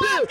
Beer,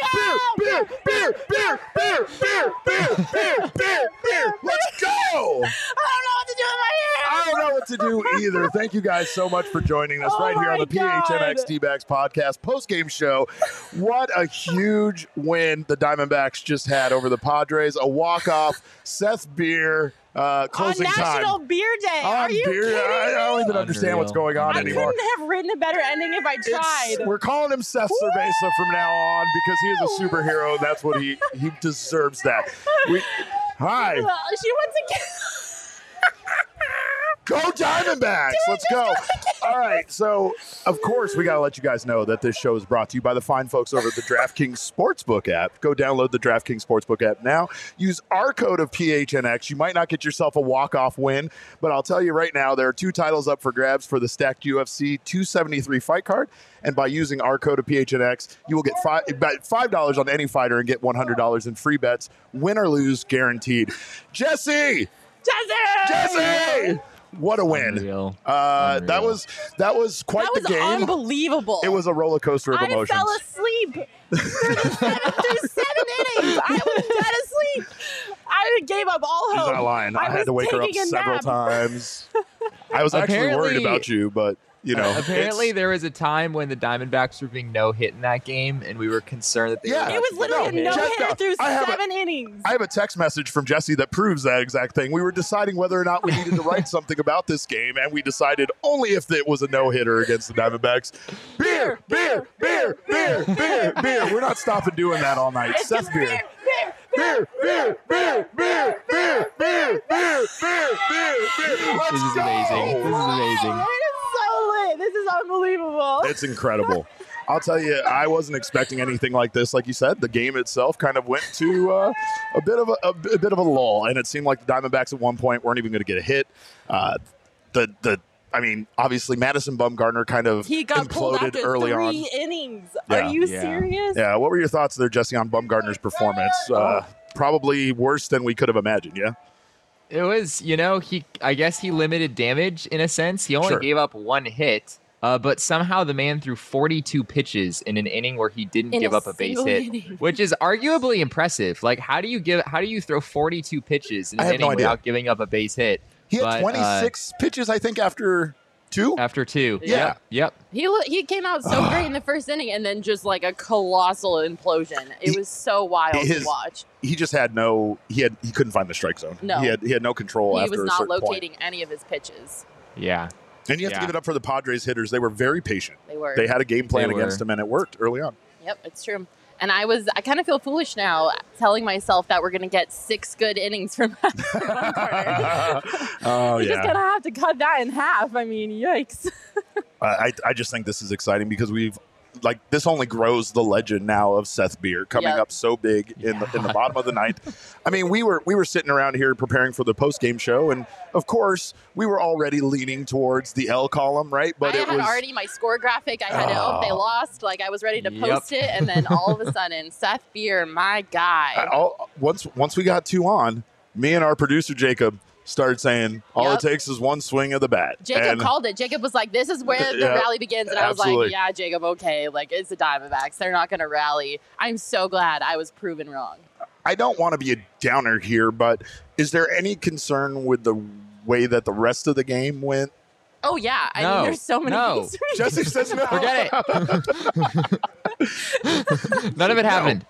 beer, beer, beer, beer, beer, beer, beer, beer, beer. Let's go. I don't know what to do with my hair. I don't know what to do either. Thank you guys so much for joining us Oh right here on the PHNX D-backs podcast post game show. What a huge win the Diamondbacks just had over the Padres. A walk off. Seth Beer uh, closing on National time. Beer Day. On Are you beer, kidding I, I don't even understand what's going on anymore. I couldn't have written a better ending if I It's- tried. we're calling him Seth Cerveza from now on because he is a superhero. That's what he he deserves. That. We, hi, Well, she wants to get. Go Diamondbacks! Let's go. All right, so of course we got to let you guys know that this show is brought to you by the fine folks over at the DraftKings Sportsbook app. Go download the DraftKings Sportsbook app now. Use our code of PHNX. You might not get yourself a walk-off win, but I'll tell you right now there are two titles up for grabs for the stacked UFC 273 fight card. And by using our code of PHNX, you will get five five dollars on any fighter and get one hundred dollars in free bets, win or lose, guaranteed. Jesse, Jesse! Jesse, what a win! Unreal. Uh, that was that was quite That was the game. unbelievable. It was a roller coaster of I emotions. fell asleep through, the seven, through seven innings. I was dead asleep. I gave up all He's hope. not lying. I, I had to wake her up several nap. times. I was actually worried about you, but you know, Apparently, there was a time when the Diamondbacks were being no hit in that game, and we were concerned that they Yeah. were It was literally get a no Jeff, hitter no, through I have a- seven innings. I have a text message from Jesse that proves that exact thing. We were deciding whether or not we needed to write something about this game, and we decided only if it was a no hitter against the Diamondbacks. Beer, beer, beer, beer, beer, beer. We're not stopping doing that all night. It's Seth just beer. beer, Beer, beer, beer, beer, beer, beer, beer, beer, beer, beer. Let's This is go. amazing. This is amazing. It is so lit. This is unbelievable. It's incredible. I'll tell you, I wasn't expecting anything like this. Like you said, the game itself kind of went to uh, a bit of a, a, a bit of a lull, and it seemed like the Diamondbacks at one point weren't even going to get a hit. Uh, the the I mean, obviously Madison Bumgarner kind of he got pulled imploded after early three on. innings. Yeah. Are you Yeah. serious? Yeah, what were your thoughts there, Jesse, on Bumgarner's performance? Uh, probably worse than we could have imagined. Yeah, It was, you know, he. I guess he limited damage in a sense. He only Sure. gave up one hit, uh, but somehow the man threw 42 pitches in an inning where he didn't In give a up a base hit, inning. which is arguably impressive. Like, how do you give? How do you throw 42 pitches in an have no inning without giving up a base hit? he had But, uh, 26 pitches, I think, after two. After two, Yeah. Yep. yep. He lo- he came out so great in the first inning, and then just like a colossal implosion. It He- was so wild his- to watch. He just had no. He had. He couldn't find the strike zone. No. he had. He had no control He after was a not certain point. locating any of his pitches. Yeah. And you have to Yeah. give it up for the Padres hitters. They were very patient. They were. They had a game plan They against him, and it worked early on. Yep, it's true. And I was, I kind of feel foolish now telling myself that we're going to get six good innings from Bumgarner. oh We're just going to have to cut that in half. I mean, yikes. I I just think this is exciting because we've like this only grows the legend now of Seth Beer coming Yep. up so big in the in the bottom of the ninth. I mean, we were we were sitting around here preparing for the post game show, and of course we were already leaning towards the L column, right? But I it had was already my score graphic. I had it up. They Oh. lost. Like I was ready to Yep. post it, and then all of a sudden, Seth Beer, my guy. I- all, once once we got two on, me and our producer Jacob started saying all Yep. it takes is one swing of the bat. Jacob And- called it. Jacob was like, "This is where the Yeah, rally begins," and I was absolutely. like, "Yeah, Jacob, okay. Like it's the Diamondbacks. They're not going to rally." I'm so glad I was proven wrong. I don't want to be a downer here, but Is there any concern with the way that the rest of the game went? Oh yeah, I No. mean, there's so many No. things. Jesse says no. Forget it. None of it happened.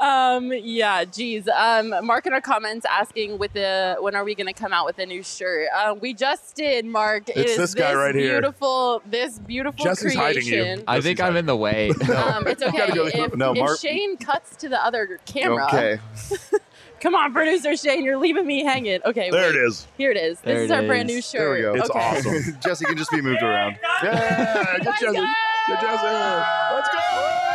Um, yeah, geez. Um, Mark in our comments asking with the when are we going to come out with a new shirt? Um, we just did, Mark. It It's is this guy right here. Beautiful, this beautiful Jesse's hiding you. creation. I think I'm in the way. Um, it's okay go- if, no, if Shane cuts to the other camera. Okay, Come on, producer Shane, you're leaving me hanging. Okay, there wait. it is. Here it is. There this is it our brand new shirt. There we go. It's okay. awesome. Jesse can just be moved around. Yeah, get Jesse. go! Get Jesse. Let's go.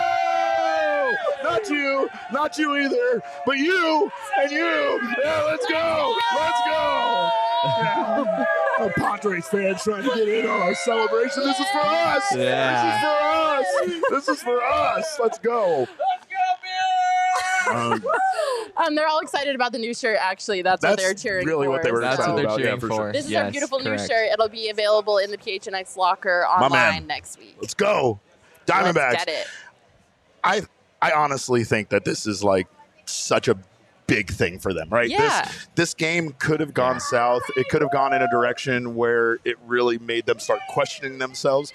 Not you, not you either, but you and you. Yeah, let's go. Let's go. Yeah. Oh, Padres fans trying to get in on our celebration. This is for us. Yeah. This is for us. This is for us. Let's go. Um, Um, they're all excited about the new shirt. Actually, that's, what they're cheering really for. what they were That's what they're about. Yeah, cheering for for. sure. This is our Yes, beautiful new shirt. It'll be available in the PHNX locker online next week. Let's go. Diamondbacks. Let's get it. I I honestly think that this is like such a big thing for them, right? Yeah. This this game could have gone south. It could have gone in a direction where it really made them start questioning themselves.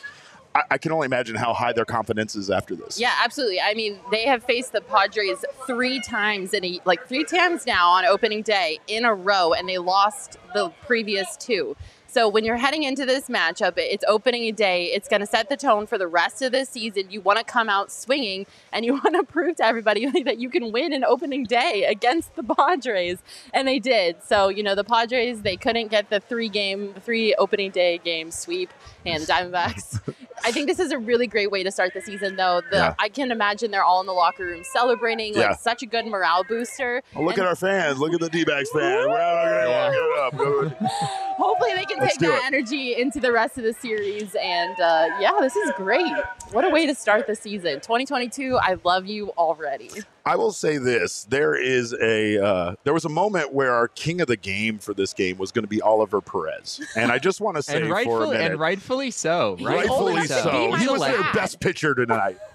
I, I can only imagine how high their confidence is after this. Yeah, absolutely. I mean, they have faced the Padres three times in a like three times now on opening day in a row, and they lost the previous two. So when you're heading into this matchup, it's opening day. It's going to set the tone for the rest of the season. You want to come out swinging, and you want to prove to everybody that you can win an opening day against the Padres, and they did. So you know the Padres they couldn't get the three game, three opening day game sweep, and Diamondbacks. I think this is a really great way to start the season, though. The, Yeah. I can imagine they're all in the locker room celebrating, Yeah. like such a good morale booster. Oh, look And at our fans. Look at the D-backs fans. Well, okay, well, give it up. Good. Hopefully, they can Let's take that it. energy into the rest of the series. And uh, yeah, this is great. What a way to start the season. 2022, I love you already. I will say this: there is a uh, there was a moment where our king of the game for this game was going to be Oliver Perez, and I just want to say and for a rightfully, minute, and rightfully so. He rightfully so, has to be he my was their best pitcher tonight.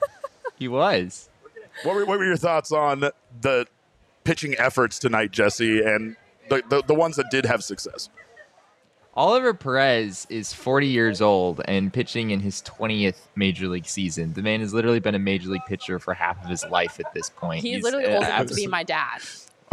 He was. What were, what were your thoughts on the pitching efforts tonight, Jesse, and the, the, the ones that did have success? Oliver Perez is 40 years old and pitching in his 20th major league season. The man has literally been a major league pitcher for half of his life at this point. He's, literally old enough to be my dad.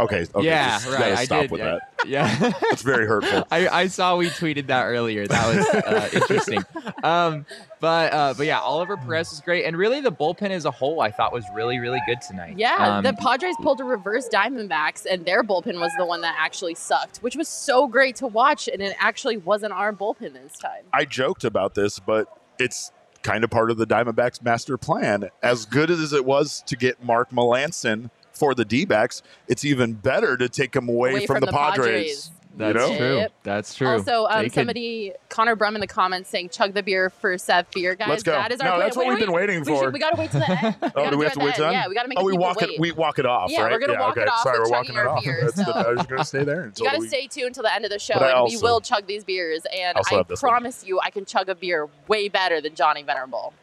Okay, okay yeah, just right. gotta I stop did. with uh, that. Yeah. That's very hurtful. I, I saw we tweeted that earlier. That was uh, interesting. Um, but uh, but yeah, Oliver Perez was great, and really the bullpen as a whole, I thought was really really good tonight. Yeah, Um, the Padres pulled a reverse Diamondbacks, and their bullpen was the one that actually sucked, which was so great to watch. And it actually wasn't our bullpen this time. I joked about this, but it's kind of part of the Diamondbacks master plan. As good as it was to get Mark Melancon for the D-backs, it's even better to take him away, Away from, from the, the Padres. Padres. that's you know? true. Yep. That's true. Also, um, They could- somebody, Connor Brum in the comments saying, chug the beer for Seth Beer, guys. Let's go. That is our No, plan. that's what Wait, we've been wait. waiting We, for. should, we got to wait till the end. We Oh, do we have to at wait the end. Yeah, we got to make Oh, we people walk wait. it. We walk it off, Yeah, right? we're gonna walk okay. it off Sorry, with we're walking chugging it our off. beer, That's the- so- I was going to stay there until You got to we- stay tuned until the end of the show, But I and we will chug these beers. And I have this one. promise you, I can chug a beer way better than Johnny Venerable.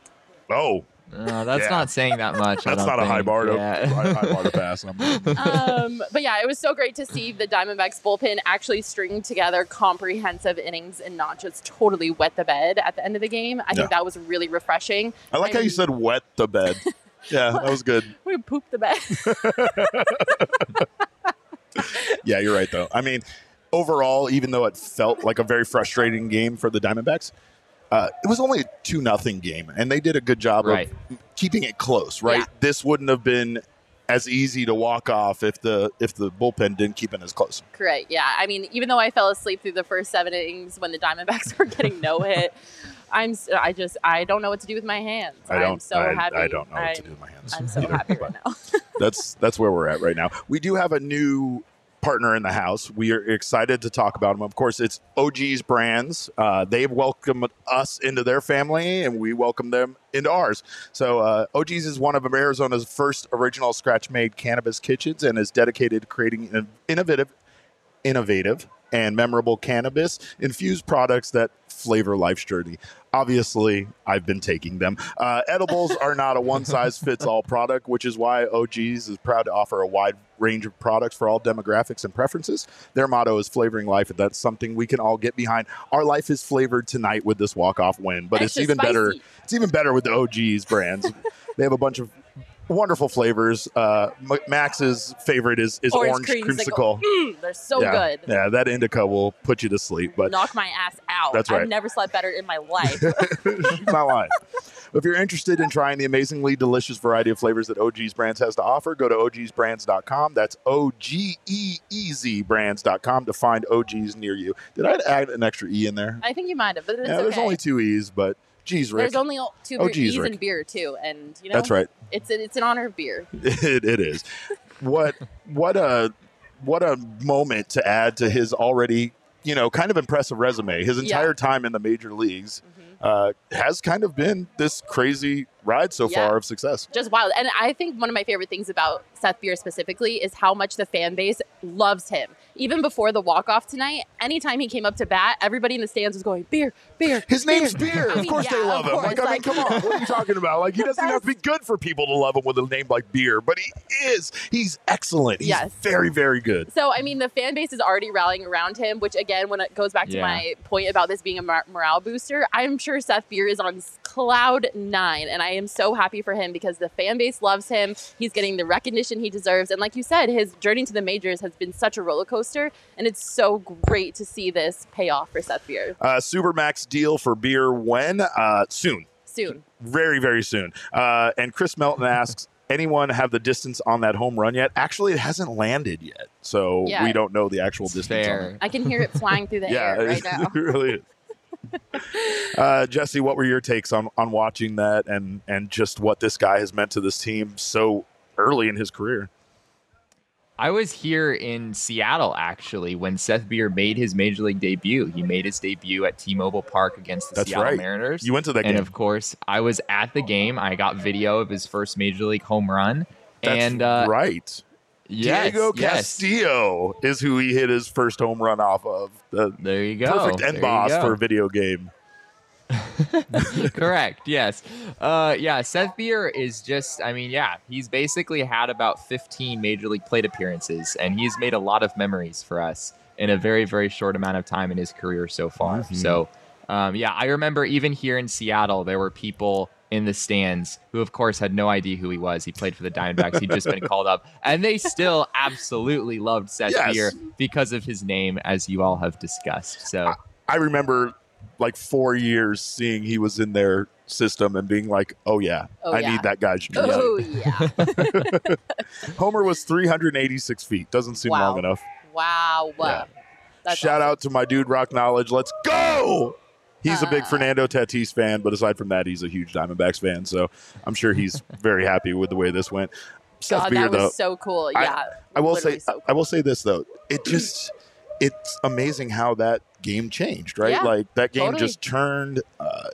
Oh, Uh, that's Yeah. not saying that much. That's don't not a high bar to Yeah. high, high bar to pass. I'm- um, but yeah, it was so great to see the Diamondbacks bullpen actually string together comprehensive innings and not just totally wet the bed at the end of the game. I Yeah. think that was really refreshing. I like how you said wet the bed. Yeah, that was good. we pooped the bed. Yeah, you're right though. I mean, overall, even though it felt like a very frustrating game for the Diamondbacks, uh, it was only a two nothing game, and they did a good job Right. of keeping it close. Right, Yeah. this wouldn't have been as easy to walk off if the if the bullpen didn't keep it as close. Correct. Yeah. I mean, even though I fell asleep through the first seven innings when the Diamondbacks were getting no hit, I'm I just I don't know what to do with my hands. I don't. I'm so I, happy. I don't know what I- to do with my hands. I'm so either, happy right now. that's that's where we're at right now. We do have a new partner in the house. We are excited to talk about them. Of course, it's OGeez Brands. Uh, they've welcomed us into their family, and we welcome them into ours. So, uh, OGeez is one of Arizona's first original scratch-made cannabis kitchens, and is dedicated to creating innovative, innovative, and memorable cannabis infused products that flavor life's journey. Obviously, I've been taking them. Uh, edibles are not a one size fits all product, which is why OGeez is proud to offer a wide range of products for all demographics and preferences. Their motto is flavoring life, and that's something we can all get behind. Our life is flavored tonight with this walk off win, but it's even better. It's even better with the OGeez brands. they have a bunch of wonderful flavors. Uh, Max's favorite is, is orange, creamsicle. Mm, they're so yeah, good. Yeah, that indica will put you to sleep, but Knock my ass out. That's right. I've never slept better in my life. Not lying. If you're interested in trying the amazingly delicious variety of flavors that OGeez Brands has to offer, go to ogeezbrands.com. That's O G E E Z brands.com to find OGeez near you. Did I add an extra E in there? I think you might have, but it's yeah, okay. there's only two E's, but geez, Rick. There's only two Oh, geez, E's Rick. in beer too, and you know That's right. It's it's in honor of beer. it, it is. What what a what a moment to add to his already you know kind of impressive resume. His Yeah. entire time in the major leagues Mhm. uh, has kind of been this crazy ride so Yeah. far of success. Just wild. And I think one of my favorite things about Seth Beer specifically is how much the fan base loves him. Even before the walk off tonight, anytime he came up to bat, everybody in the stands was going beer, beer. His name's Beer. I Of course yeah, they love of him. course, Like, I mean, like- come on. What are you talking about? Like, he doesn't even have to be good for people to love him with a name like Beer, but he is. He's excellent. He's Yes. very, very good. So I mean, the fan base is already rallying around him, which again, when it goes back to Yeah. my point about this being a mor- morale booster, I'm sure Seth Beer is on cloud nine, and I am so happy for him because the fan base loves him. He's getting the recognition he deserves, and like you said, his journey to the majors has been such a roller coaster, and it's so great to see this pay off for Seth Beer Uh, Supermax deal for Beer when? Uh, soon. soon. Very, very soon. Uh, and Chris Melton asks, anyone have the distance on that home run yet? Actually, it hasn't landed yet. So Yeah. we don't know the actual It's distance on fair. I can hear it flying through the yeah, air right it, now. really is. uh, Jesse, what were your takes on, on watching that and, and just what this guy has meant to this team so early in his career? I was here in Seattle actually when Seth Beer made his major league debut. He made his debut at T-Mobile Park against the That's Seattle right. Mariners. You went to that game, and game. of course, I was at the game. I got video of his first major league home run. That's and uh, right. yes, Diego yes. Castillo is who he hit his first home run off of. The There you go. perfect There end you boss for a video game. Correct. Yes. Uh, yeah. Seth Beer is just. I mean, yeah. He's basically had about 15 major league plate appearances, and he's made a lot of memories for us in a very, very short amount of time in his career so far. Mhm. So, um, yeah, I remember even here in Seattle, there were people in the stands who, of course, had no idea who he was. He played for the Diamondbacks. He'd just been called up, and they still absolutely loved Seth Yes. Beer because of his name, as you all have discussed. So. I remember like four years seeing he was in their system and being like, oh, yeah, Oh, I yeah. need that guy's jersey. Oh yeah! Homer was 386 feet. Doesn't seem Wow. long enough. Wow. Yeah. Shout awesome. out to my dude, Rock Knowledge. Let's go. He's a big Uh. Fernando Tatis fan, but aside from that, he's a huge Diamondbacks fan. So I'm sure he's very happy with the way this went. Seth God, Beer, that was though, so cool. Yeah. I will say, so cool. I will say this though, it just, it's amazing how that game changed, right? Yeah, like that game totally. just turned uh,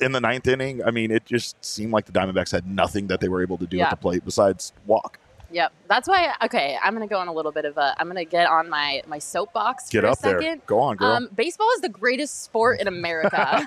in the ninth inning. I mean, it just seemed like the Diamondbacks had nothing that they were able to do Yeah. at the plate besides walk. Yep. That's why. Okay, I'm gonna go on a little bit of a. I'm gonna get on my my soapbox Get for up a second. there, go on, girl. Um, baseball is the greatest sport in America.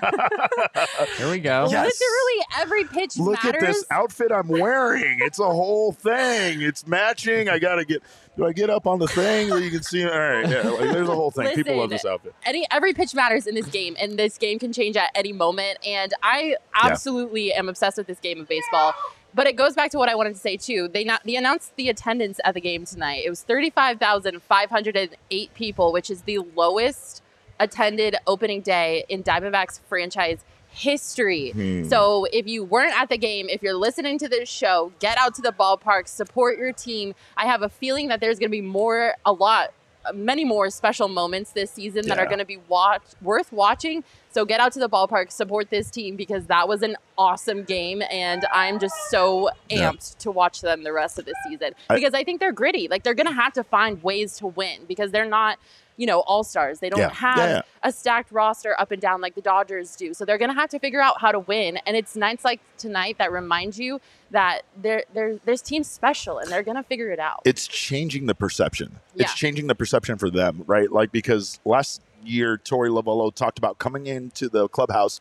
Here we go. Yes. Literally every pitch Look matters. at this outfit I'm wearing. It's a whole thing. It's matching. I gotta get. Do I get up on the thing where you can see? All right, yeah. Like, there's a whole thing. People love this outfit. any every pitch matters in this game, and this game can change at any moment. And I absolutely am obsessed with this game of baseball. But it goes back to what I wanted to say too. They not they announced the attendance at the game tonight. It was thirty five thousand five hundred and eight people, which is the lowest attended opening day in Diamondbacks franchise history. Hmm. So if you weren't at the game, if you're listening to this show, get out to the ballpark, support your team. I have a feeling that there's going to be more, a lot, Uh, many more special moments this season that are going to be watch worth watching. So get out to the ballpark, support this team because that was an awesome game, and I'm just so Yeah. amped to watch them the rest of the season I- because I think they're gritty. Like they're going to have to find ways to win because they're not. You know, all stars. They don't Yeah. have Yeah, yeah. a stacked roster up and down like the Dodgers do. So they're going to have to figure out how to win. And it's nights like tonight that remind you that there there there's teams special and they're going to figure it out. it's changing the perception. It's changing the perception for them, right? Like because last year, Torey Lovullo talked about coming into the clubhouse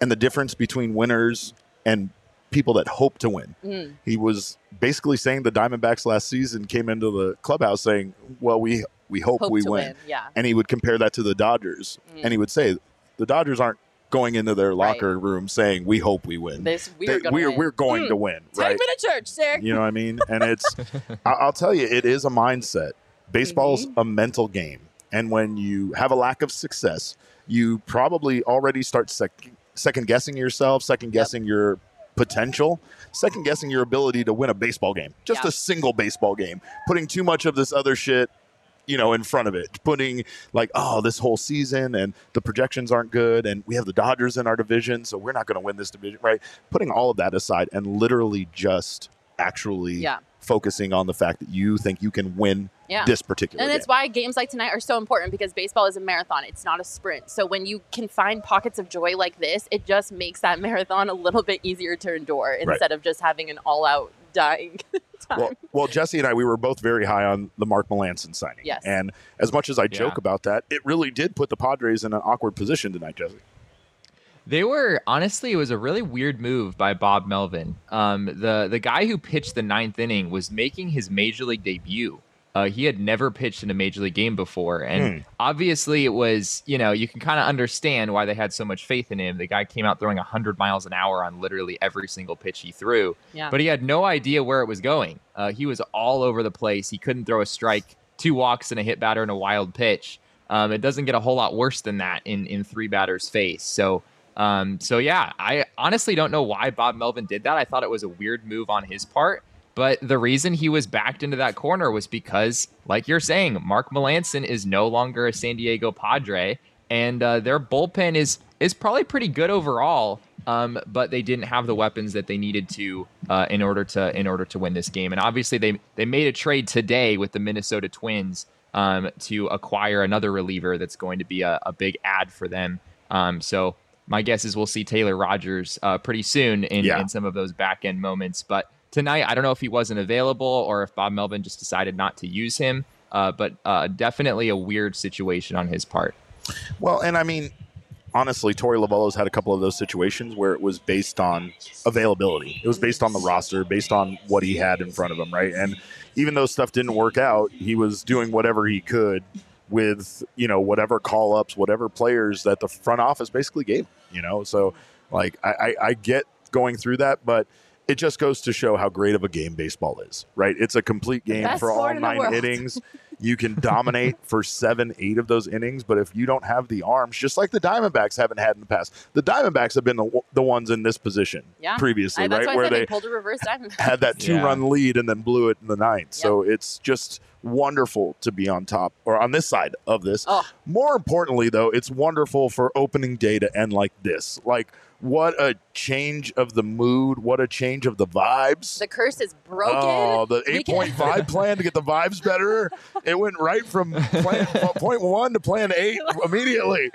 and the difference between winners and people that hope to win. Mm. He was basically saying the Diamondbacks last season came into the clubhouse saying, "Well, we we hope, Hope we win. win. Yeah. and he would compare that to the Dodgers, Mm. and he would say, "The Dodgers aren't going into their Right. locker room saying we hope we win. This we They- are we're, win. we're going Mm. to win, Right? Take me to church, sir. You know what I mean? And it's, I'll tell you, it is a mindset. Baseball's Mm-hmm. a mental game. And when you have a lack of success, you probably already start sec- second guessing yourself, second guessing your potential, second guessing your ability to win a baseball game, just Yeah. a single baseball game, putting too much of this other shit. You know, in front of it, putting like, oh, this whole season and the projections aren't good, and we have the Dodgers in our division, so we're not going to win this division, right? Putting all of that aside and literally just actually Yeah. focusing on the fact that you think you can win Yeah. this particular And game. why games like tonight are so important because baseball is a marathon. It's not a sprint. So when you can find pockets of joy like this, it just makes that marathon a little bit easier to endure instead of just having an all out dying time. well, well, Jesse and I, we were both very high on the Mark Melancon signing. Yes. And as much as I joke Yeah. about that, it really did put the Padres in an awkward position tonight, Jesse. They were honestly, it was a really weird move by Bob Melvin. Um, the the guy who pitched the ninth inning was making his major league debut. Uh, he had never pitched in a major league game before, and obviously it was you know you can kind of understand why they had so much faith in him. The guy came out throwing 100 miles an hour on literally every single pitch he threw, Yeah. but he had no idea where it was going. Uh, he was all over the place. He couldn't throw a strike, two walks and a hit batter and a wild pitch. Um, it doesn't get a whole lot worse than that in in three batters face. So. Um, so yeah, I honestly don't know why Bob Melvin did that. I thought it was a weird move on his part, but the reason he was backed into that corner was because, like you're saying, Mark Melancon is no longer a San Diego Padre, and uh, their bullpen is is probably pretty good overall. Um, but they didn't have the weapons that they needed to uh, in order to in order to win this game. And obviously, they they made a trade today with the Minnesota Twins um, to acquire another reliever that's going to be a, a big ad for them. Um, so my guess is we'll see Taylor Rogers uh, pretty soon in, Yeah. in some of those back end moments. But tonight, I don't know if he wasn't available or if Bob Melvin just decided not to use him. Uh, but uh, definitely a weird situation on his part. Well, and I mean, honestly, Torey Lovullo's had a couple of those situations where it was based on availability. It was based on the roster, based on what he had in front of him, right? And even though stuff didn't work out, he was doing whatever he could with, you know, whatever call ups, whatever players that the front office basically gave, him, you know? So, like, I, I, I get going through that, but it just goes to show how great of a game baseball is, right? It's a complete game best for all sport in the nine innings. You can dominate for seven, eight of those innings, but if you don't have the arms, just like the Diamondbacks haven't had in the past, the Diamondbacks have been the, the ones in this position Yeah. previously, I, that's right? why Where they, they pulled a reverse diamond. had that two Yeah. run lead and then blew it in the ninth. So it's just wonderful to be on top or on this side of this. Oh. More importantly, though, it's wonderful for opening day to end like this. Like, what a change of the mood. What a change of the vibes. the curse is broken. Oh, the We can- 8.5 plan to get the vibes better. It went right from plan point one to plan eight immediately.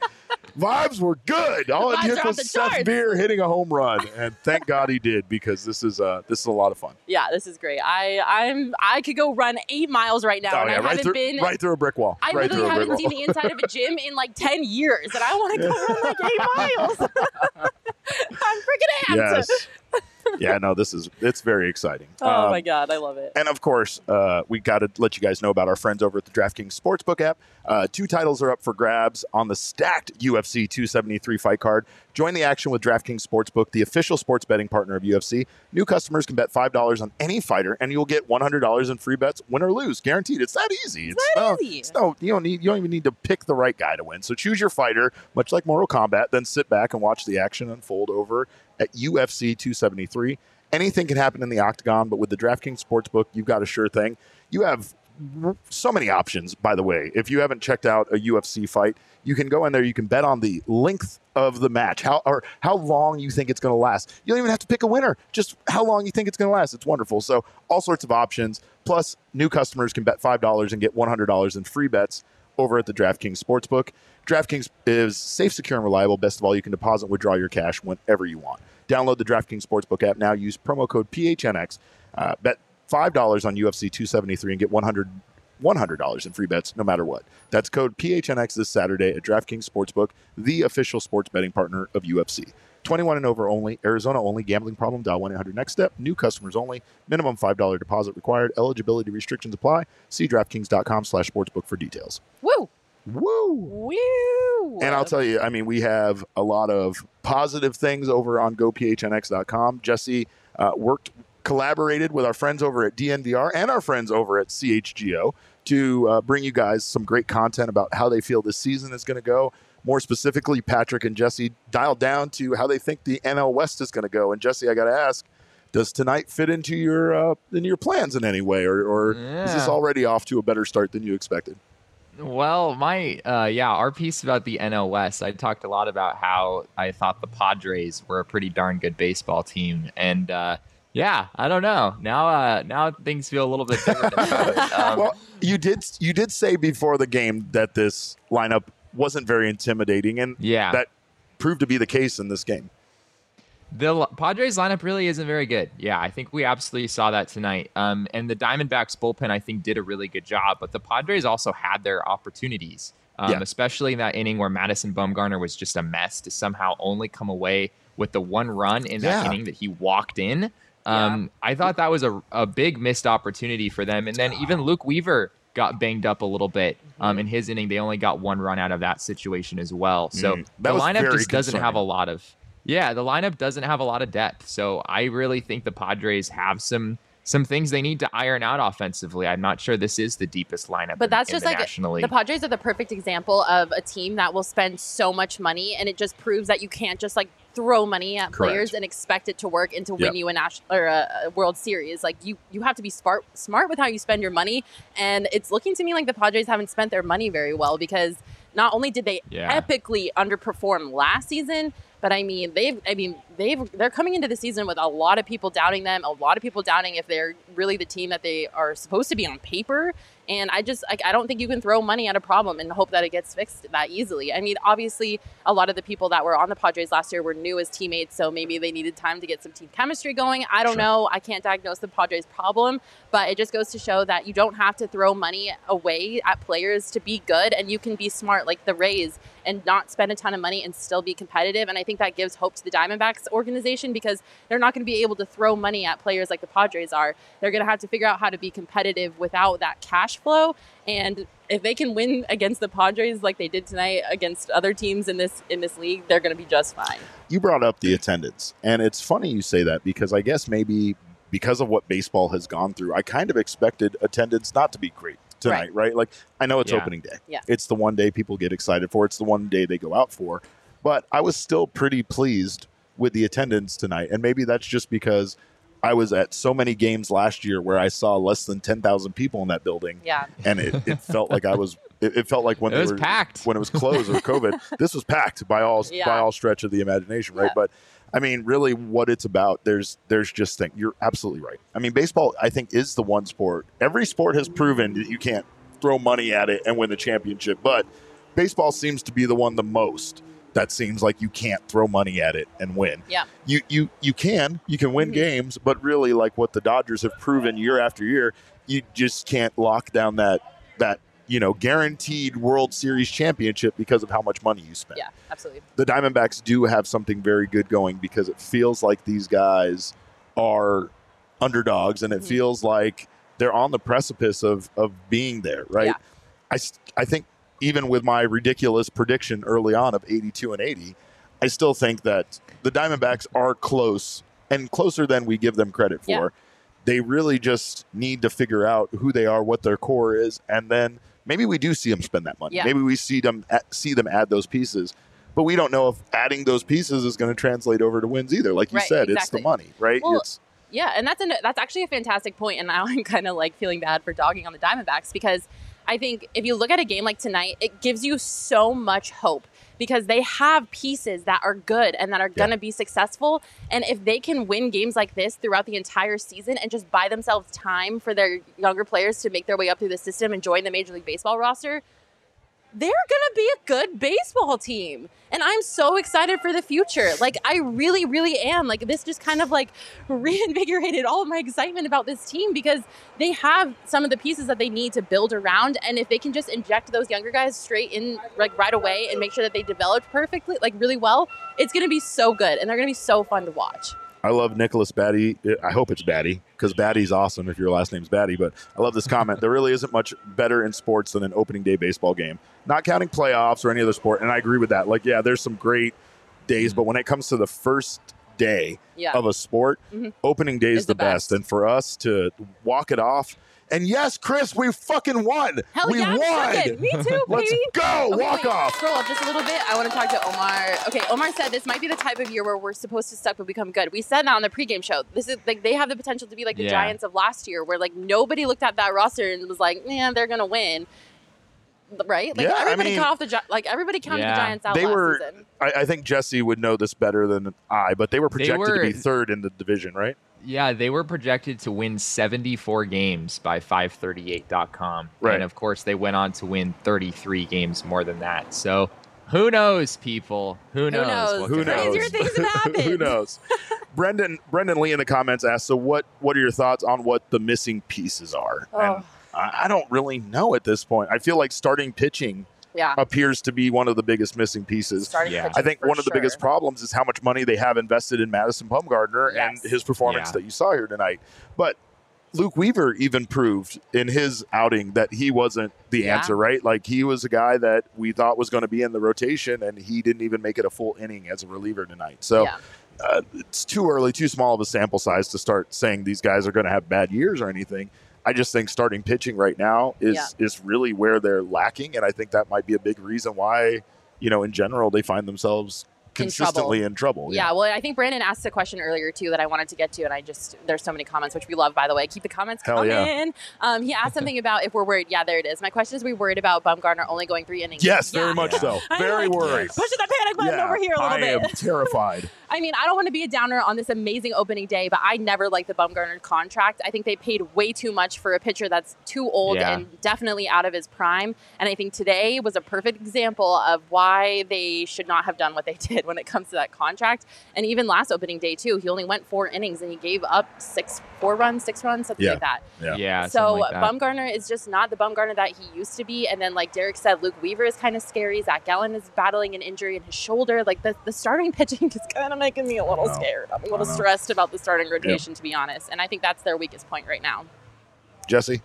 Vibes were good. All it Vibes took was Seth charts. Beer hitting a home run, and thank God he did because this is uh this is a lot of fun. yeah, this is great. I I'm I could go run eight miles right now, oh and yeah, I right haven't through been. right through a brick wall. I right literally through a brick haven't seen wall. the inside of a gym in like ten years, and I want to go run like eight miles. I'm freaking amped. yes. yeah, no, this is it's very exciting. Oh Um, my god, I love it. And of course, uh, we got to let you guys know about our friends over at the DraftKings Sportsbook app. Uh, two titles are up for grabs on the stacked UFC 273 fight card. Join the action with DraftKings Sportsbook, the official sports betting partner of UFC. New customers can bet $5 on any fighter, and you'll get $100 in free bets, win or lose, guaranteed. It's that easy. It's, that no, easy. it's no, you don't need, you don't even need to pick the right guy to win. So choose your fighter, much like Mortal Kombat, then sit back and watch the action unfold over at UFC 273. Anything can happen in the octagon, but with the DraftKings Sportsbook, you've got a sure thing. You have so many options, by the way. If you haven't checked out a UFC fight, you can go in there. You can bet on the length of the match, how or how long you think it's going to last. You don't even have to pick a winner; just how long you think it's going to last. It's wonderful. So all sorts of options. Plus, new customers can bet five dollars and get one hundred dollars in free bets over at the DraftKings Sportsbook. DraftKings is safe, secure, and reliable. Best of all, you can deposit and withdraw your cash whenever you want. Download the DraftKings Sportsbook app now. Use promo code PHNX. Uh, bet $5 on UFC 273 and get 100 $100 in free bets no matter what. That's code PHNX this Saturday at DraftKings Sportsbook, the official sports betting partner of UFC. 21 and over only, Arizona only, gambling problem, dial 1 800 next step, new customers only, minimum $5 deposit required, eligibility restrictions apply. See DraftKings.com slash sportsbook for details. Woo! Woo! Woo! And I'll tell you, I mean, we have a lot of positive things over on gophnx.com. Jesse uh, worked, collaborated with our friends over at DNVR and our friends over at CHGO to uh, bring you guys some great content about how they feel this season is going to go. More specifically, Patrick and Jesse dialed down to how they think the NL West is going to go. And Jesse, I got to ask, does tonight fit into your uh, in your plans in any way, or, or is this already off to a better start than you expected? Well, my uh, yeah, our piece about the NL West, I talked a lot about how I thought the Padres were a pretty darn good baseball team, and uh, yeah, I don't know. Now, uh, now things feel a little bit different. Um, well, you did you did say before the game that this lineup wasn't very intimidating, and Yeah. that proved to be the case in this game. The Padres lineup really isn't very good. Yeah, I think we absolutely saw that tonight. Um, and the Diamondbacks bullpen, I think, did a really good job. But the Padres also had their opportunities, um, Yeah. especially in that inning where Madison Bumgarner was just a mess to somehow only come away with the one run in that Yeah. inning that he walked in. Um, I thought that was a, a big missed opportunity for them. And then even Luke Weaver got banged up a little bit um, in his inning. They only got one run out of that situation as well. So Mm, the lineup very just doesn't have a lot of yeah, the lineup doesn't have a lot of depth. So I really think the Padres have some some things they need to iron out offensively. I'm not sure this is the deepest lineup. But that's in just the like National the Padres are the perfect example of a team that will spend so much money, and it just proves that you can't just like throw money at Correct. players and expect it to work and to Yep. win you a national or a, a World Series. Like you, you have to be smart, smart with how you spend your money, and it's looking to me like the Padres haven't spent their money very well because not only did they Yeah. epically underperform last season, but I mean they've, I mean they've, they're coming into the season with a lot of people doubting them, a lot of people doubting if they're really the team that they are supposed to be on paper. And I just like I don't think you can throw money at a problem and hope that it gets fixed that easily. I mean, obviously, a lot of the people that were on the Padres last year were new as teammates, so maybe they needed time to get some team chemistry going. I don't Sure. know. I can't diagnose the Padres' problem, but it just goes to show that you don't have to throw money away at players to be good, and you can be smart like the Rays and not spend a ton of money and still be competitive. And I think that gives hope to the Diamondbacks organization because they're not going to be able to throw money at players like the Padres are. They're going to have to figure out how to be competitive without that cash flow. And if they can win against the Padres like they did tonight against other teams in this in this league, they're going to be just fine. You brought up the attendance, and it's funny you say that because I guess maybe because of what baseball has gone through, I kind of expected attendance not to be great tonight, right? Like I know it's Yeah. opening day. Yeah. It's the one day people get excited for. It's the one day they go out for. But I was still pretty pleased with the attendance tonight, and maybe that's just because I was at so many games last year where I saw less than ten thousand people in that building, Yeah. and it, it felt like I was. It, it felt like when It they was were packed. when it was closed with COVID. this was packed by all Yeah. by all stretch of the imagination, right? Yeah. But I mean, really, what it's about. There's there's just thing. You're absolutely right. I mean, baseball. I think is the one sport. Every sport has proven that you can't throw money at it and win the championship, but baseball seems to be the one the most. That seems like you can't throw money at it and win. Yeah. You you you can you can win Mhm. games, but really, like what the Dodgers have proven year after year, you just can't lock down that that you know guaranteed World Series championship because of how much money you spend Yeah, absolutely. the Diamondbacks do have something very good going because it feels like these guys are underdogs and it Mhm. feels like they're on the precipice of of being there, right? Yeah. I I think even with my ridiculous prediction early on of 82 and 80, I still think that the Diamondbacks are close and closer than we give them credit for. Yeah. They really just need to figure out who they are, what their core is, and then maybe we do see them spend that money. Yeah. Maybe we see them see them add those pieces. But we don't know if adding those pieces is going to translate over to wins either. Like you Right, said, it's the money, right? Well, it's Yeah, and that's an, that's actually a fantastic point, and now I'm kind of like feeling bad for dogging on the Diamondbacks because I think if you look at a game like tonight, it gives you so much hope because they have pieces that are good and that are going to be successful. And if they can win games like this throughout the entire season and just buy themselves time for their younger players to make their way up through the system and join the Major League Baseball roster, they're gonna be a good baseball team. And I'm so excited for the future. Like I really, really am. Like this just kind of like reinvigorated all of my excitement about this team because they have some of the pieces that they need to build around. And if they can just inject those younger guys straight in like right away and make sure that they develop perfectly, like really well, it's gonna be so good and they're gonna be so fun to watch. I love Nicholas Batty. I hope it's Batty because Batty's awesome if your last name's Batty. But I love this comment. there really isn't much better in sports than an opening day baseball game, not counting playoffs or any other sport. And I agree with that. Like, yeah, there's some great days, but when it comes to the first day Yeah. of a sport, Mhm. opening day is Is the the best. best. And for us to walk it off, and yes, Chris, we fucking won. Hell we yeah, won. second. Me too, Let's baby. go. Okay, walk wait, off. Scroll up just a little bit. I want to talk to Omar. Okay, Omar said this might be the type of year where we're supposed to suck but become good. We said that on the pregame show. This is like they have the potential to be like the Yeah. Giants of last year, where like nobody looked at that roster and was like, man, they're gonna win. Right? Like Yeah, I everybody mean- cut off the Gi- like everybody counted Yeah. the Giants out They last were- season. I, I think Jesse would know this better than I, but they were projected to were- be third in the division, right? Yeah, they were projected to win 74 games by 538.com. Right. And of course, they went on to win 33 games more than that. So who knows, people? Who knows? knows? Who could happen. knows? Crazier things have happened. Who knows? Brendan Brendan Lee in the comments asked, so what what are your thoughts on what the missing pieces are? Oh. And I, I don't really know at this point. I feel like starting pitching Yeah. appears to be one of the biggest missing pieces. Starting Yeah. I think one of the biggest problems is how much money they have invested in Madison Bumgarner Yes. and his performance Yeah. that you saw here tonight. But Luke Weaver even proved in his outing that he wasn't the Yeah. answer, right? Like he was a guy that we thought was going to be in the rotation, and he didn't even make it a full inning as a reliever tonight. So yeah. uh, it's too early, too small of a sample size to start saying these guys are going to have bad years or anything. I just think starting pitching right now is Yeah. is really where they're lacking, and I think that might be a big reason why you know in general they find themselves In consistently in trouble. Yeah, well, I think Brandon asked a question earlier too that I wanted to get to, and I just there's so many comments which we love, by the way. Keep the comments Hell coming. yeah. Um, he asked something about if we're worried. Yeah, there it is. My question is: we worried about Bumgarner only going three innings? Yes, Yeah. very much so. Very like, worried. Pushing the panic button Yeah, over here a little I bit. am terrified. I mean, I don't want to be a downer on this amazing opening day, but I never liked the Bumgarner contract. I think they paid way too much for a pitcher that's too old Yeah. and definitely out of his prime. And I think today was a perfect example of why they should not have done what they did when it comes to that contract. And even last opening day too, he only went four innings and he gave up six, four runs, six runs, something Yeah. like that. Yeah. Yeah. So like that. Bumgarner is just not the Bumgarner that he used to be. And then, like Derek said, Luke Weaver is kind of scary. Zach Gallen is battling an injury in his shoulder. Like the, the starting pitching is kind of making me a little I scared. I'm a I little stressed about the starting rotation, to be honest. And I think that's their weakest point right now. Jesse,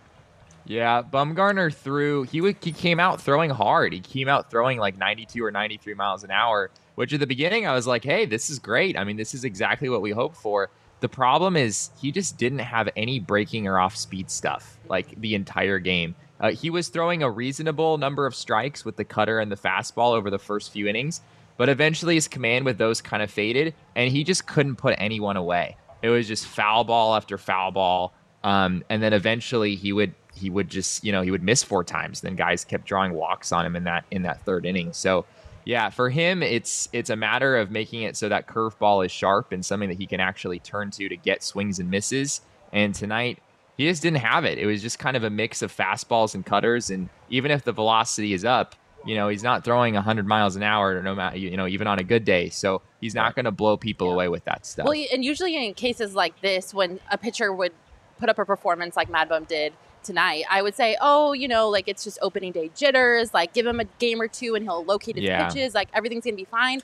Yeah, Bumgarner threw. He would, he came out throwing hard. He came out throwing like 92 or 93 miles an hour. Which at the beginning I was like, hey, this is great. I mean, this is exactly what we hoped for. The problem is he just didn't have any breaking or off speed stuff like the entire game. Uh, he was throwing a reasonable number of strikes with the cutter and the fastball over the first few innings, but eventually his command with those kind of faded, and he just couldn't put anyone away. It was just foul ball after foul ball, um, and then eventually he would he would just you know he would miss four times. Then guys kept drawing walks on him in that in that third inning. So yeah, for him it's it's a matter of making it so that curveball is sharp and something that he can actually turn to to get swings and misses. And tonight he just didn't have it. It was just kind of a mix of fastballs and cutters. And even if the velocity is up, you know he's not throwing 100 miles an hour no matter you know even on a good day. So he's not going to blow people away with that stuff. Well, and usually in cases like this, when a pitcher would put up a performance like Mad Bum did tonight, I would say, oh, you know, like it's just opening day jitters. Like give him a game or two and he'll locate his Yeah. pitches. Like everything's gonna be fine.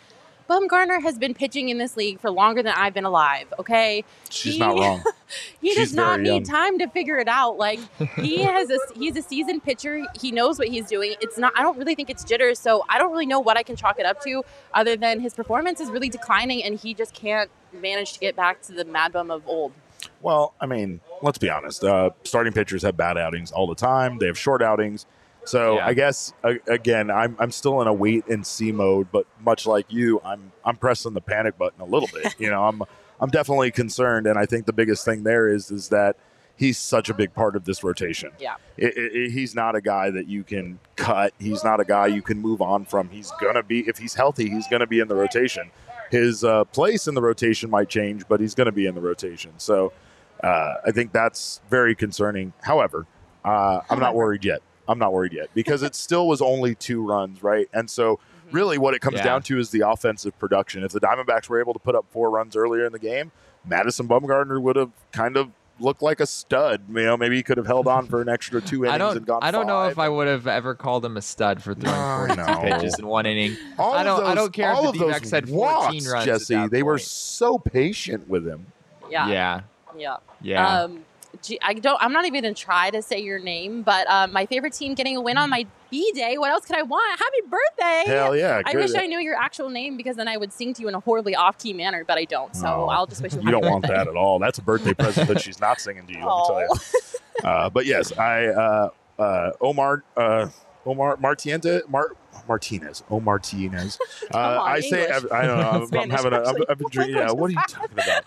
Bumgarner has been pitching in this league for longer than I've been alive. Okay, she's He- not wrong. he She's does not need young. time to figure it out. Like he has a he's a seasoned pitcher. He knows what he's doing. It's not. I don't really think it's jitters. So I don't really know what I can chalk it up to, other than his performance is really declining, and he just can't manage to get back to the Mad Bum of old. Well, I mean, let's be honest. Uh, starting pitchers have bad outings all the time. They have short outings. So Yeah. I guess again, I'm I'm still in a wait and see mode. But much like you, I'm I'm pressing the panic button a little bit. you know, I'm I'm definitely concerned, and I think the biggest thing there is is that he's such a big part of this rotation. Yeah. It, it, it- he's not a guy that you can cut. He's not a guy you can move on from. He's gonna be if he's healthy, he's gonna be in the rotation. His uh, place in the rotation might change, but he's going to be in the rotation. So uh, I think that's very concerning. However, uh, I'm not worried yet. I'm not worried yet because it still was only two runs, right? And so Mm-hmm. really what it comes Yeah. down to is the offensive production. If the Diamondbacks were able to put up four runs earlier in the game, Madison Bumgarner would have kind of looked like a stud. You know, maybe he could have held on for an extra two innings I and don't. gone I don't know if. I would have ever called him a stud for throwing No, 42 no. pitches in one inning. All I don't- I don't care if all the of those D-backs had 14 walks, runs at Jesse. that They were so patient with him. Yeah. Yeah. Yeah. Yeah. Um, gee, I don't. I'm not even gonna try to say your name, but um, my favorite team getting a win on my B day. What else could I want? Happy birthday! Hell yeah! I wish I knew your actual name because then I would sing to you in a horribly off-key manner, but I don't. So No. I'll just wish you. You don't want that at all. That's a birthday present that she's not singing to you. Let me tell you. Uh, but yes, I uh, uh, Omar uh, Omar Martiente Mar- Martinez O Martinez. Uh, on, I say English. I don't know. I'm, I'm having a. I'm. I've been Oh. Yeah, what are you talking about?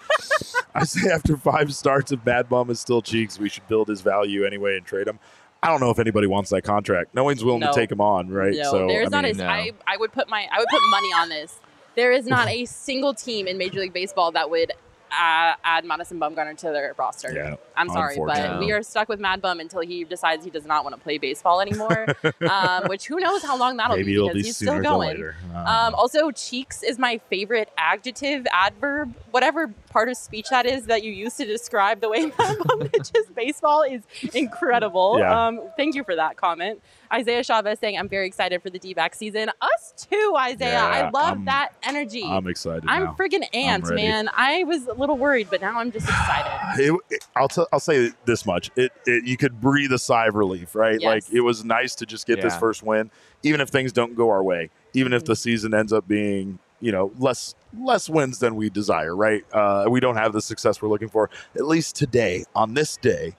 I say after five starts of Bad Bum is still cheeks, we should build his value anyway and trade him. I don't know if anybody wants that contract. No one's willing No. to take him on, right? No, so there's I not mean, a. no. I I would put my. I would put money on this. There is not a single team in Major League Baseball that would uh, add Madison Bumgarner to their roster. Yeah, I'm sorry, but we are stuck with Mad Bum until he decides he does not want to play baseball anymore. um, which who knows how long that'll maybe be because be he's still going. later. Um, also, cheeks is my favorite adjective, adverb, whatever part of speech that is that you use to describe the way Mad Bum pitches baseball is incredible. Yeah. Um, thank you for that comment. Isaiah Chavez saying, I'm very excited for the D back season. Us too, Isaiah. Yeah, I love I'm- that energy. I'm excited. I'm now. friggin' amped, ready. man. I was a little worried, but now I'm just excited. it, it- I'll t- I'll say this much: it, it you could breathe a sigh of relief, right? Yes. Like it was nice to just get this first win, even if things don't go our way, even if the season ends up being you know less less wins than we desire, right? Uh, we don't have the success we're looking for. At least today, on this day,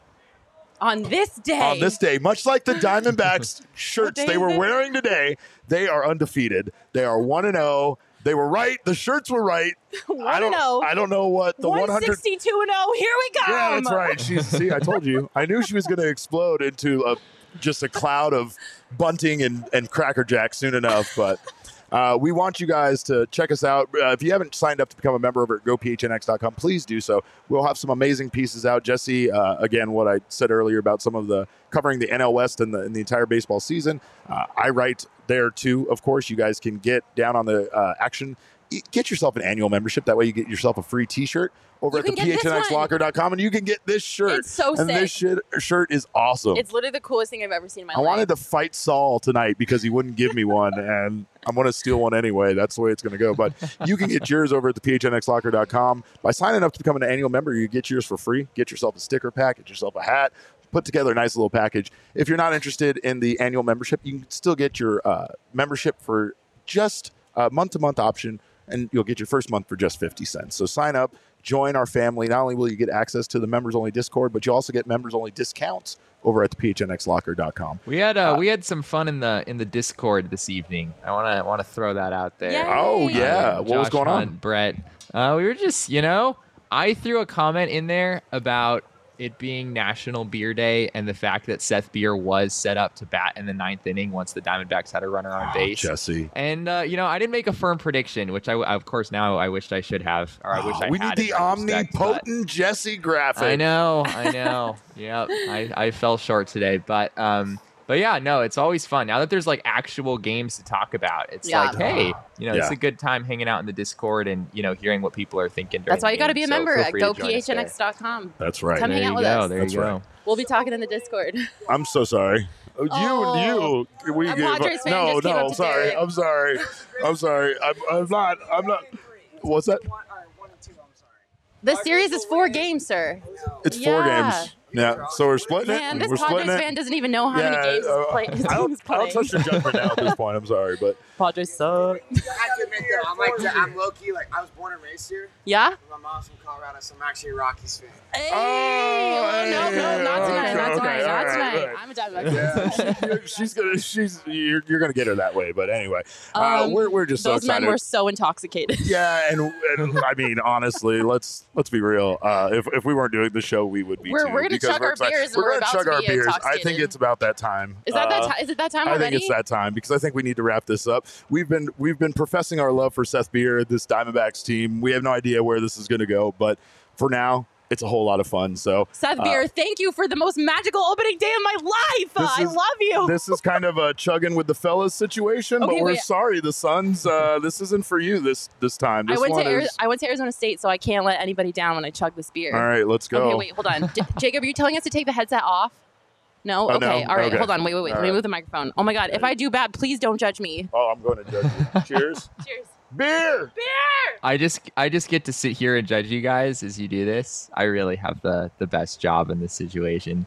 On this day, on this day, much like the Diamondbacks shirts they were wearing today, they are undefeated. They are one and zero. They were right. The shirts were right. I don't. 1-0. I don't know what the one hundred 162 and 0. Here we go. yeah, that's right. She's see, I told you. I knew she was going to explode into a just a cloud of bunting and and cracker jack soon enough. But uh, we want you guys to check us out. Uh, if you haven't signed up to become a member over at gophnx.com, please do so. We'll have some amazing pieces out. Jesse, uh, again, what I said earlier about some of the covering the NL West and the, and the entire baseball season. Uh, I write there too. Of course, you guys can get down on the uh, action. Get yourself an annual membership. That way, you get yourself a free T-shirt over You at the can get this one. phnxlocker.com, and you can get this shirt. It's so and this shit, shirt is awesome. It's literally the coolest thing I've ever seen in my I life. I wanted to fight Saul tonight because he wouldn't give me one, and I'm going to steal one anyway. That's the way it's going to go. But you can get yours over at the phnxlocker.com. By signing up to become an annual member, you get yours for free. Get yourself a sticker pack, get yourself a hat, put together a nice little package. If you're not interested in the annual membership, you can still get your uh, membership for just a month to month option, and you'll get your first month for just 50 cents. So sign up. Join our family. Not only will you get access to the members only Discord, but you also get members only discounts over at the phnxlocker.com. We had uh, Uh, we had some fun in the in the Discord this evening. I want to want to throw that out there. Yay. Oh yeah, Uh, what was Josh going on? Brett. Uh, we were just, you know, I threw a comment in there about it being National Beer Day and the fact that Seth Beer was set up to bat in the ninth inning once the Diamondbacks had a runner on base. Jesse. And uh, you know, I didn't make a firm prediction, which I, of course, now I wished I should have, or I wish I we need the omnipotent Jesse graphic. I know, I know. yep, I, I fell short today, but um, but yeah, no, it's always fun now that there's like actual games to talk about. It's Yeah. like, hey, you know, it's a good time hanging out in the Discord and you know hearing what people are thinking. That's why you got to be a so member feel at free to join us there. gophnx.com. That's right. Come There hang out with go. us. There That's you right. go. We'll be talking in the Discord. I'm so sorry. Oh, You, Oh. you, we A gave Padres fan no, just came no. up sorry, Derek. I'm sorry. I'm sorry. I'm, I'm not. I'm not. What's that? The series is four games, sir. It's four Yeah. games. Yeah. So we're splitting Man, this We're Padres splitting fan it. doesn't even know how yeah, many games uh, his, play, his I team don't, is I playing. don't trust your judgment now at this point. I'm sorry, but Padres suck. I have to admit though, I'm like I'm low key like I was born and raised here. Yeah? My mom's from Colorado, so I'm actually a Rockies fan. Hey, Oh, oh, no, no, not hey, tonight, okay, not okay, tonight, all not right, tonight. right. I'm a Diamondbacks yeah, fan. she, you're- she's gonna. She's you're, you're gonna get her that way. But anyway, uh, Um, we're we're just so Those excited. men were so intoxicated. Yeah, and, and I mean, honestly, let's let's be real. Uh, if, if we weren't doing the show, we would be. We're- too, we're gonna because chug our excited. beers We're, we're gonna chug our beers. I think it's about that time. Is that that Uh, time? Is it that time I already? think it's that time because I think we need to wrap this up. We've been we've been professing our love for Seth Beer, this Diamondbacks team. We have no idea where this is going to go, but for now, it's a whole lot of fun. So Seth uh, Beer, thank you for the most magical opening day of my life. This I love you. this is kind of a chugging with the fellas situation, Okay, but we're wait. sorry, the Suns. Uh, this isn't for you this this time. This I went to is. I went to Arizona State, so I can't let anybody down when I chug this beer. All right, let's go. Okay, wait, hold on. J- Jacob, are you telling us to take the headset off? No. Oh, no? okay. All right. Okay. Hold on. Wait, wait, wait. All Let me right. move the microphone. Oh my God. If I do bad, please don't judge me. Oh, I'm going to judge you. Cheers. Cheers. Beer. Beer. I just I just get to sit here and judge you guys as you do this. I really have the the best job in this situation.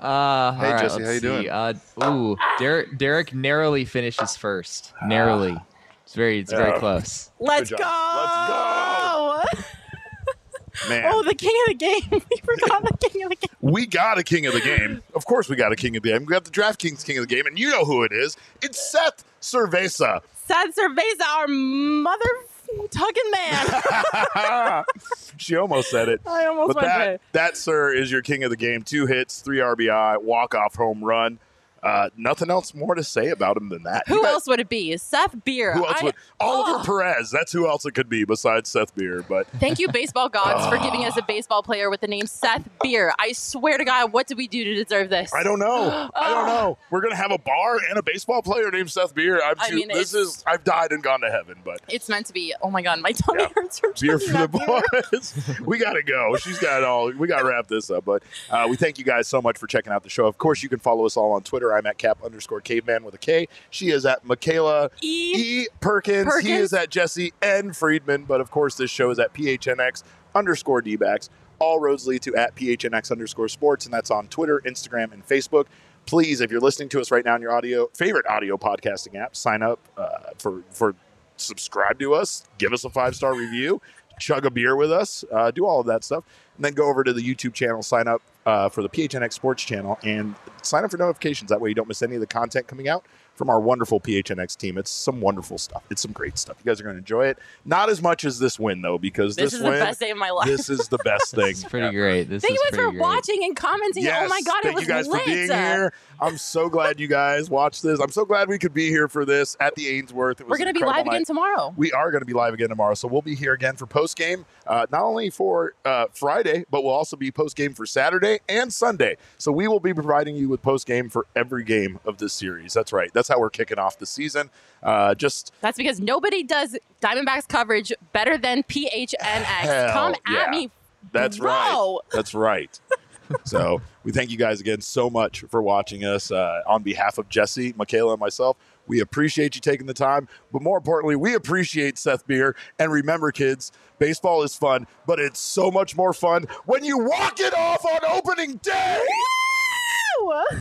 Uh, Hey, all right, Jesse, how you doing? Uh, ooh, Derek Derek narrowly finishes first. Narrowly, it's very it's Yeah. very close. Let's go. Let's Man, Oh, the king of the game. we forgot the king of the game. we got a king of the game. Of course, we got a king of the game. We got the DraftKings king of the game, and you know who it is. It's Seth Cerveza. Sad Cerveza, our mother tugging man. she almost said it. I almost But went that, that, sir, is your king of the game. Two hits, three RBI, walk off home run. Uh, nothing else more to say about him than that. Who You guys- else would it be? Seth Beer. Who else I- would? Oliver Oh. Perez. That's who else it could be besides Seth Beer. But Thank you, baseball gods, for giving us a baseball player with the name Seth Beer. I swear to God, what did we do to deserve this? I don't know. I don't know. We're gonna have a bar and a baseball player named Seth Beer. I'm I mean, this is. I've died and gone to heaven, but It's meant to be. Oh my God, my tummy Yeah. hurts from beer for the boys. we gotta go. She's got all. We gotta wrap this up. But uh, we thank you guys so much for checking out the show. Of course, you can follow us all on Twitter. I'm at cap underscore caveman with a K. She is at Makayla E. E. Perkins. He is at Jesse N. Friedman. But of course, this show is at PHNX underscore D-backs. All roads lead to at PHNX underscore sports, and that's on Twitter, Instagram, and Facebook. Please, if you're listening to us right now in your audio favorite audio podcasting app, sign up uh, for for subscribe to us, give us a five star review, chug a beer with us, uh, do all of that stuff, and then go over to the YouTube channel, sign up uh, for the PHNX Sports channel, and sign up for notifications. That way, you don't miss any of the content coming out from our wonderful PHNX team. It's some wonderful stuff. It's some great stuff. You guys are going to enjoy it. Not as much as this win though, because This this, is the best day of my life. this is the best thing. It's pretty great. This Thank is you guys for great. watching and commenting. Yes, oh my God, it was lit! thank you guys lit. for being here. I'm so glad you guys watched this. I'm so glad we could be here for this at the Ainsworth. It was We're going to be live incredible again tomorrow. We are going to be live again tomorrow, so we'll be here again for post game. Uh, not only for uh, Friday, but we'll also be post game for Saturday and Sunday. So we will be providing you with post game for every game of this series. That's right. That's how we're kicking off the season. Uh, just That's because nobody does Diamondbacks coverage better than PHNX. Hell Come yeah. at me. That's bro. right. That's right. so we thank you guys again so much for watching us. Uh, on behalf of Jesse, Makayla, and myself, we appreciate you taking the time. But more importantly, we appreciate Seth Beer. And remember, kids, baseball is fun, but it's so much more fun when you walk it off on opening day. Woo!